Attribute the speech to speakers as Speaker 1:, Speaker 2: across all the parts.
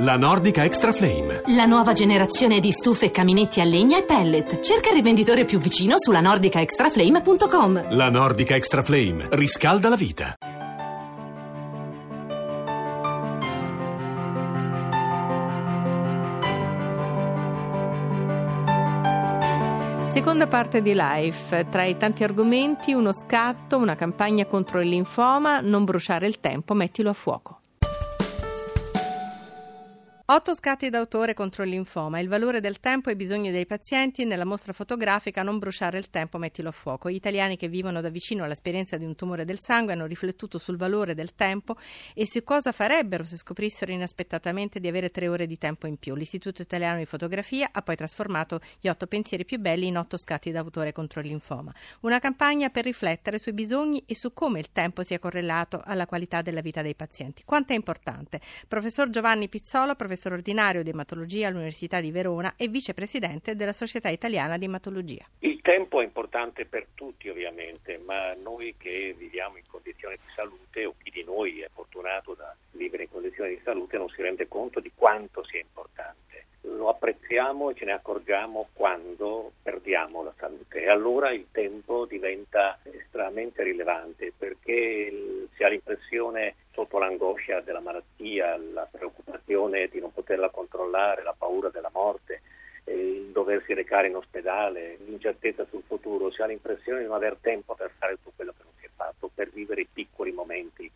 Speaker 1: La Nordica Extra Flame.
Speaker 2: La nuova generazione di stufe e caminetti a legna e pellet. Cerca il rivenditore più vicino sulla nordicaextraflame.com.
Speaker 1: La Nordica Extra Flame riscalda la vita.
Speaker 3: Seconda parte di Life. Tra i tanti argomenti, uno scatto, una campagna contro il linfoma, non bruciare il tempo, mettilo a fuoco. Otto scatti d'autore contro il linfoma, il valore del tempo e i bisogni dei pazienti nella mostra fotografica Non bruciare il tempo, mettilo a fuoco. Gli italiani che vivono da vicino all'esperienza di un tumore del sangue hanno riflettuto sul valore del tempo e su cosa farebbero se scoprissero inaspettatamente di avere tre ore di tempo in più. L'Istituto Italiano di Fotografia ha poi trasformato gli otto pensieri più belli in otto scatti d'autore contro il linfoma. Una campagna per riflettere sui bisogni e su come il tempo sia correlato alla qualità della vita dei pazienti. Quanto è importante? Professor Giovanni Pizzolo, professor professore ordinario di ematologia all'Università di Verona e vicepresidente della Società Italiana di Ematologia.
Speaker 4: Il tempo è importante per tutti ovviamente, ma noi che viviamo in condizioni di salute o chi di noi è fortunato da vivere in condizioni di salute non si rende conto di quanto sia importante. Lo apprezziamo e ce ne accorgiamo quando perdiamo la salute e allora il tempo diventa estremamente rilevante perché si ha l'impressione sotto l'angoscia della malattia, la preoccupazione di non poterla controllare, la paura della morte, il doversi recare in ospedale, l'incertezza sul futuro, si ha l'impressione di non aver tempo per fare tutto quello che non si è fatto, per vivere i piccoli momenti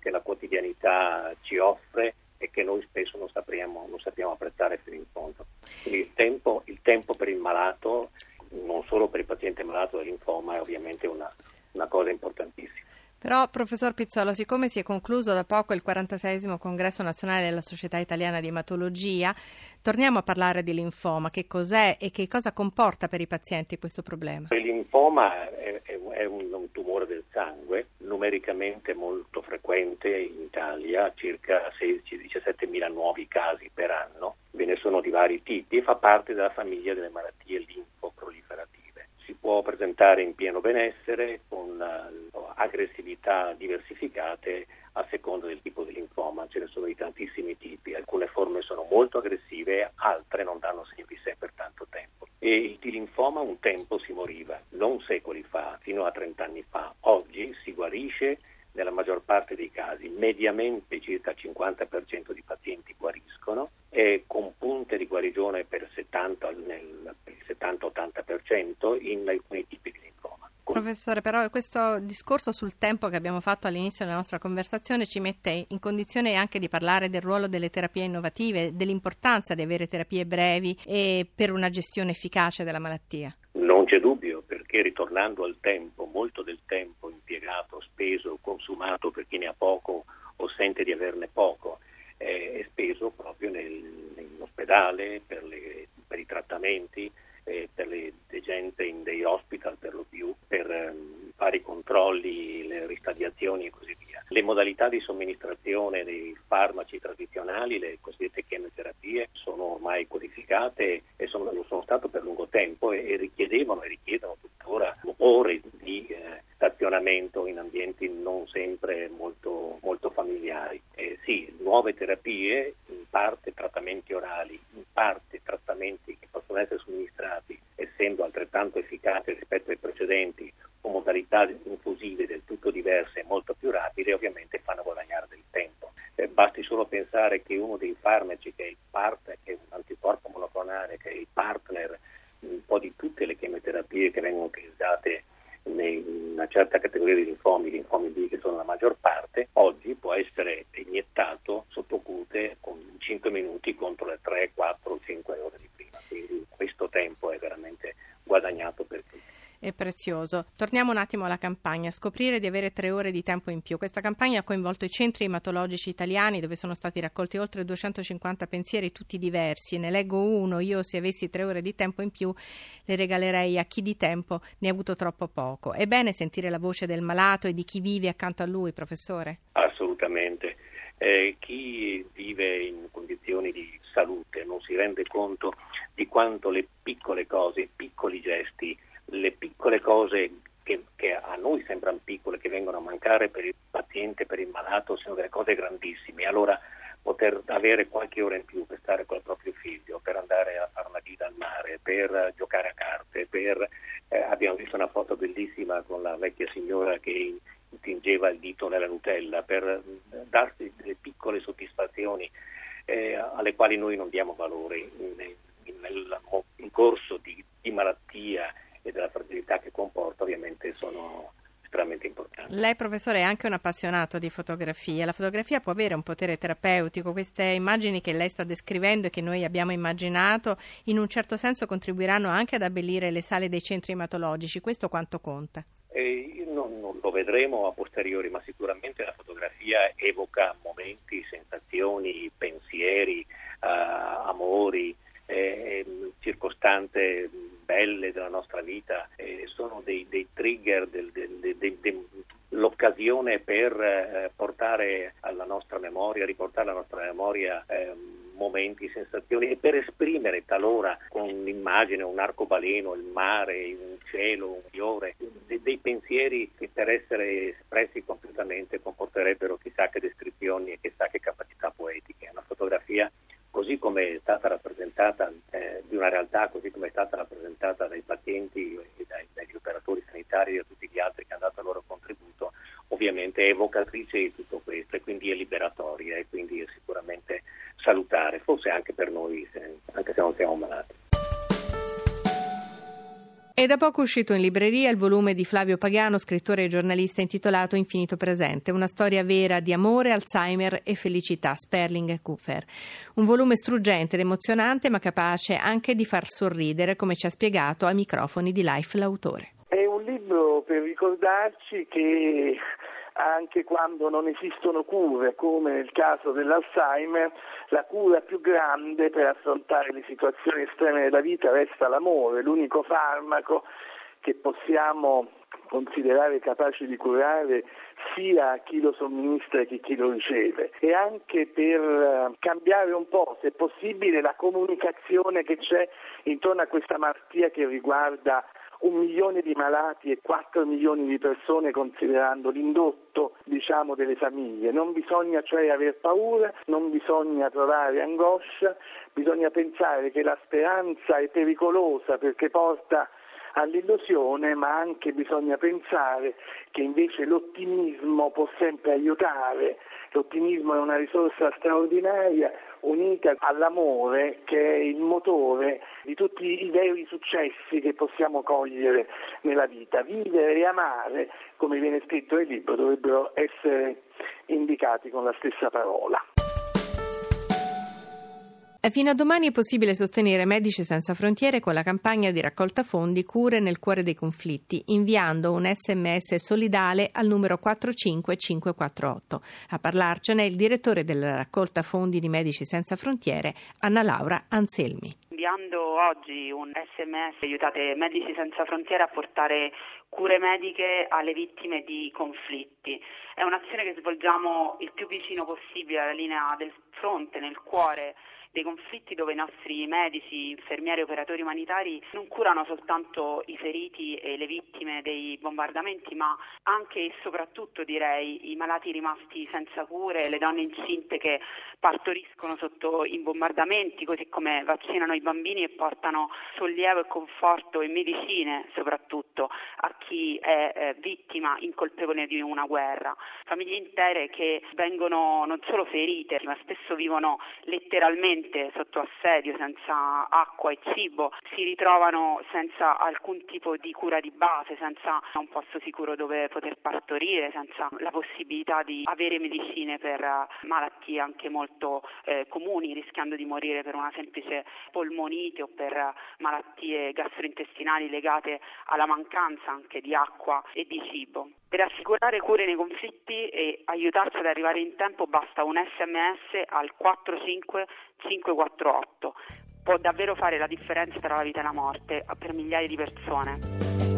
Speaker 4: che la quotidianità ci offre e che noi spesso non sappiamo, non sappiamo apprezzare fino in fondo. Quindi il tempo, il tempo, per il malato, non solo per il paziente malato del linfoma, è ovviamente una, una cosa importantissima.
Speaker 3: Però, professor Pizzolo, siccome si è concluso da poco il 46 congresso nazionale della Società Italiana di Ematologia, torniamo a parlare di linfoma. Che cos'è e che cosa comporta per i pazienti questo problema?
Speaker 4: Il linfoma è, è un, un, tumore del sangue, numericamente molto frequente in Italia, circa 16-17 mila nuovi casi per anno. Ve ne sono di vari tipi e fa parte della famiglia delle malattie linfoproliferative. Si può presentare in pieno benessere con aggressività diversificate a seconda del tipo di linfoma, ce ne sono di tantissimi tipi, alcune forme sono molto aggressive, altre non danno segno di sé per tanto tempo. E di linfoma un tempo si moriva, non secoli fa, fino a 30 anni fa. Oggi si guarisce nella maggior parte dei casi, mediamente circa il 50% di pazienti guariscono e con punte di guarigione per 70, nel, il 70-80% in alcuni tipi di.
Speaker 3: Professore, però questo discorso sul tempo che abbiamo fatto all'inizio della nostra conversazione ci mette in condizione anche di parlare del ruolo delle terapie innovative, dell'importanza di avere terapie brevi e per una gestione efficace della malattia.
Speaker 4: Non c'è dubbio, perché ritornando al tempo, molto del tempo impiegato, speso, consumato per chi ne ha poco o sente di averne poco, è speso proprio nel, nell'ospedale, per, le, per i trattamenti, eh, per le gente in dei hospital per lo più, per um, fare i controlli, le ristadiazioni e così via. Le modalità di somministrazione dei farmaci tradizionali, le cosiddette chemioterapie, sono ormai codificate e sono, lo sono stato per lungo tempo e, e richiedevano e richiedono tuttora ore di eh, stazionamento in ambienti non sempre molto, molto familiari. Eh, sì, nuove terapie, in parte trattamenti orali, in parte trattamenti che possono essere somministrati essendo altrettanto efficaci rispetto ai precedenti con modalità infusive del tutto diverse e molto più rapide, ovviamente fanno guadagnare del tempo. Eh, basti solo pensare che uno dei farmaci che è il partner, che è un anticorpo monoclonale, che è il partner un po' di tutte le chemioterapie che vengono utilizzate in una certa categoria di linfomi, linfomi B che sono la maggior parte, oggi può essere iniettato sotto cute con 5 minuti contro le 3, 4, 5 ore di prima. Quindi questo tempo è veramente guadagnato per tutti
Speaker 3: è prezioso. Torniamo un attimo alla campagna, scoprire di avere tre ore di tempo in più. Questa campagna ha coinvolto i centri ematologici italiani dove sono stati raccolti oltre 250 pensieri, tutti diversi. Ne leggo uno, io se avessi tre ore di tempo in più le regalerei a chi di tempo ne ha avuto troppo poco. È bene sentire la voce del malato e di chi vive accanto a lui, professore?
Speaker 4: Assolutamente. Eh, chi vive in condizioni di salute non si rende conto di quanto le piccole cose, i piccoli gesti le piccole cose che, che, a noi sembrano piccole, che vengono a mancare per il paziente, per il malato, sono delle cose grandissime. Allora poter avere qualche ora in più per stare con il proprio figlio, per andare a fare una gita al mare, per giocare a carte, per, eh, abbiamo visto una foto bellissima con la vecchia signora che tingeva il dito nella Nutella, per eh, darsi delle piccole soddisfazioni eh, alle quali noi non diamo valore in, nel, in corso di, di malattia e della fragilità che comporta, ovviamente sono estremamente importante.
Speaker 3: Lei, professore, è anche un appassionato di fotografia. La fotografia può avere un potere terapeutico. Queste immagini che lei sta descrivendo e che noi abbiamo immaginato, in un certo senso contribuiranno anche ad abbellire le sale dei centri ematologici. Questo quanto conta?
Speaker 4: Eh, non, non, lo vedremo a posteriori, ma sicuramente la fotografia evoca momenti, sensazioni, pensieri, uh, amori, eh, circostanze belle della nostra vita, eh, sono dei, dei trigger, del, del, del, l'occasione per eh, portare alla nostra memoria, riportare alla nostra memoria eh, momenti, sensazioni e per esprimere talora con un'immagine, un arcobaleno, il mare, un cielo, un fiore, de- dei pensieri che per essere espressi completamente comporterebbero chissà che descrizioni e chissà che capacità poetiche. Una fotografia così come è stata rappresentata eh, di una realtà, così come è stata rappresentata dai pazienti e dai, dagli operatori sanitari e da tutti gli altri che hanno dato il loro contributo, ovviamente è evocatrice di tutto
Speaker 3: da poco uscito in libreria il volume di Flavio Pagano, scrittore e giornalista intitolato Infinito Presente, una storia vera di amore, Alzheimer e felicità, Sperling e Kupfer. Un volume struggente ed emozionante, ma capace anche di far sorridere, come ci ha spiegato ai microfoni di Life l'autore.
Speaker 5: È un libro per ricordarci che anche quando non esistono cure, come nel caso dell'Alzheimer, la cura più grande per affrontare le situazioni estreme della vita resta l'amore, l'unico farmaco che possiamo considerare capace di curare sia chi lo somministra che chi lo riceve. E anche per eh, cambiare un po', se possibile, la comunicazione che c'è intorno a questa malattia che riguarda un milione di malati e 4 milioni di persone considerando l'indotto diciamo, delle famiglie. Non bisogna cioè aver paura, non bisogna provare angoscia, bisogna pensare che la speranza è pericolosa perché porta all'illusione, ma anche bisogna pensare che invece l'ottimismo può sempre aiutare, l'ottimismo è una risorsa straordinaria unita all'amore che è il motore di tutti i veri successi che possiamo cogliere nella vita. Vivere e amare, come viene scritto nel libro, dovrebbero essere indicati con la stessa parola.
Speaker 3: Fino a domani è possibile sostenere Medici Senza Frontiere con la campagna di raccolta fondi Cure nel cuore dei conflitti, inviando un sms solidale al numero 45548. A parlarcene il direttore della raccolta fondi di Medici Senza Frontiere, Anna Laura Anselmi.
Speaker 6: Inviando oggi un sms aiutate Medici Senza Frontiere a portare cure mediche alle vittime di conflitti. È un'azione che svolgiamo il più vicino possibile alla linea del fronte, nel cuore dei conflitti dove i nostri medici, infermieri e operatori umanitari non curano soltanto i feriti e le vittime dei bombardamenti, ma anche e soprattutto direi i malati rimasti senza cure, le donne incinte che partoriscono sotto i bombardamenti, così come vaccinano i bambini e portano sollievo e conforto e medicine soprattutto a chi è eh, vittima incolpevole di una guerra. Famiglie intere che vengono non solo ferite, ma spesso vivono letteralmente completamente sotto assedio, senza acqua e cibo, si ritrovano senza alcun tipo di cura di base, senza un posto sicuro dove poter partorire, senza la possibilità di avere medicine per malattie anche molto eh, comuni, rischiando di morire per una semplice polmonite o per malattie gastrointestinali legate alla mancanza anche di acqua e di cibo. Per assicurare cure nei conflitti e aiutarci ad arrivare in tempo basta un sms al 45548. Può davvero fare la differenza tra la vita e la morte per migliaia di persone.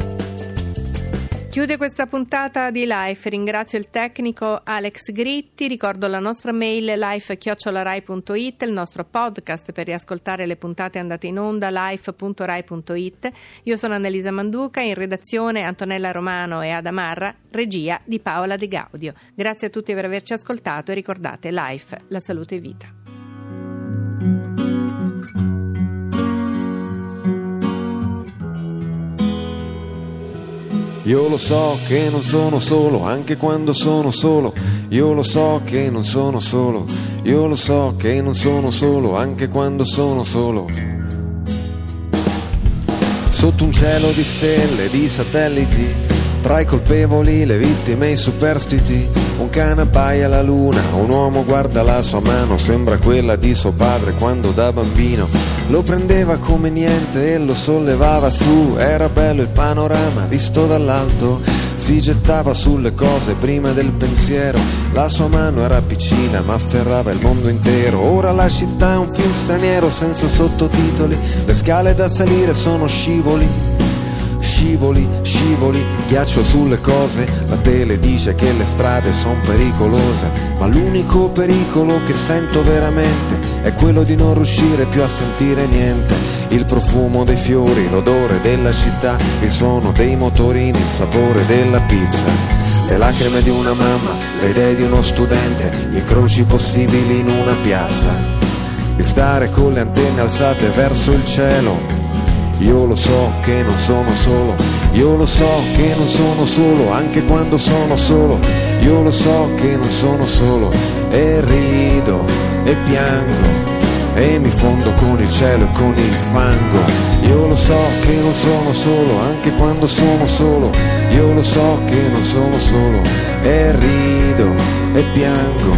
Speaker 3: Chiude questa puntata di Life. Ringrazio il tecnico Alex Gritti. Ricordo la nostra mail life.rai.it, il nostro podcast per riascoltare le puntate andate in onda life.rai.it. Io sono Annelisa Manduca, in redazione Antonella Romano e Adamarra, regia di Paola De Gaudio. Grazie a tutti per averci ascoltato e ricordate Life, la salute e vita.
Speaker 7: Io lo so che non sono solo, anche quando sono solo. Io lo so che non sono solo. Io lo so che non sono solo, anche quando sono solo. Sotto un cielo di stelle, di satelliti tra i colpevoli, le vittime e i superstiti, un cane appaia alla luna, un uomo guarda la sua mano, sembra quella di suo padre quando da bambino. Lo prendeva come niente e lo sollevava su, era bello il panorama visto dall'alto, si gettava sulle cose prima del pensiero, la sua mano era piccina ma afferrava il mondo intero, ora la città è un film straniero senza sottotitoli, le scale da salire sono scivoli scivoli, scivoli, ghiaccio sulle cose, la tele dice che le strade sono pericolose, ma l'unico pericolo che sento veramente è quello di non riuscire più a sentire niente, il profumo dei fiori, l'odore della città, il suono dei motorini, il sapore della pizza. Le lacrime di una mamma, le idee di uno studente, gli incroci possibili in una piazza. Di stare con le antenne alzate verso il cielo, io lo so che non sono solo, io lo so che non sono solo, anche quando sono solo, io lo so che non sono solo, e rido e piango e mi fondo con il cielo e con il fango. Io lo so che non sono solo, anche quando sono solo, io lo so che non sono solo, e rido e piango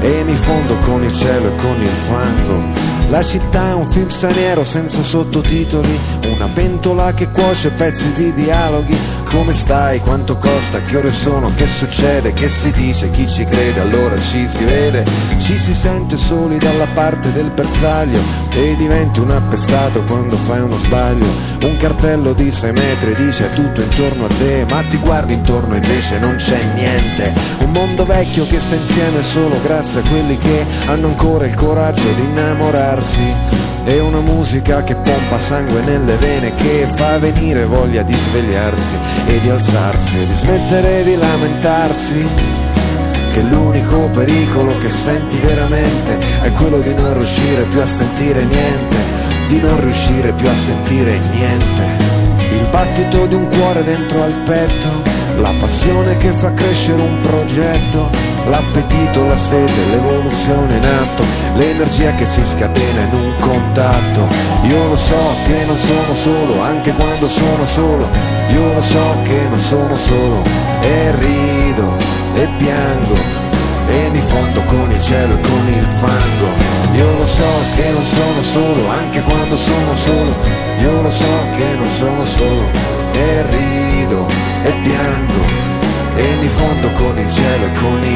Speaker 7: e mi fondo con il cielo e con il fango. La città è un film straniero senza sottotitoli, una pentola che cuoce pezzi di dialoghi. Come stai? Quanto costa? Che ore sono? Che succede? Che si dice? Chi ci crede? Allora ci si vede. Ci si sente soli dalla parte del bersaglio e diventi un appestato quando fai uno sbaglio. Un cartello di 6 metri dice tutto intorno a te, ma ti guardi intorno e invece non c'è niente. Un mondo vecchio che sta insieme solo grazie a quelli che hanno ancora il coraggio di innamorare svegliarsi è una musica che pompa sangue nelle vene che fa venire voglia di svegliarsi e di alzarsi e di smettere di lamentarsi. Che l'unico pericolo che senti veramente è quello di non riuscire più a sentire niente di non riuscire più a sentire niente. Il battito di un cuore dentro al petto la passione che fa crescere un progetto, l'appetito, la sete, l'evoluzione in atto, l'energia che si scatena in un contatto. Io lo so che non sono solo, anche quando sono solo, io lo so che non sono solo, e rido e piango e mi fondo con il cielo e con il fango. Io lo so che non sono solo, anche quando sono solo, io lo so che non sono solo, e rido e piango e mi fondo con il cielo e con il fango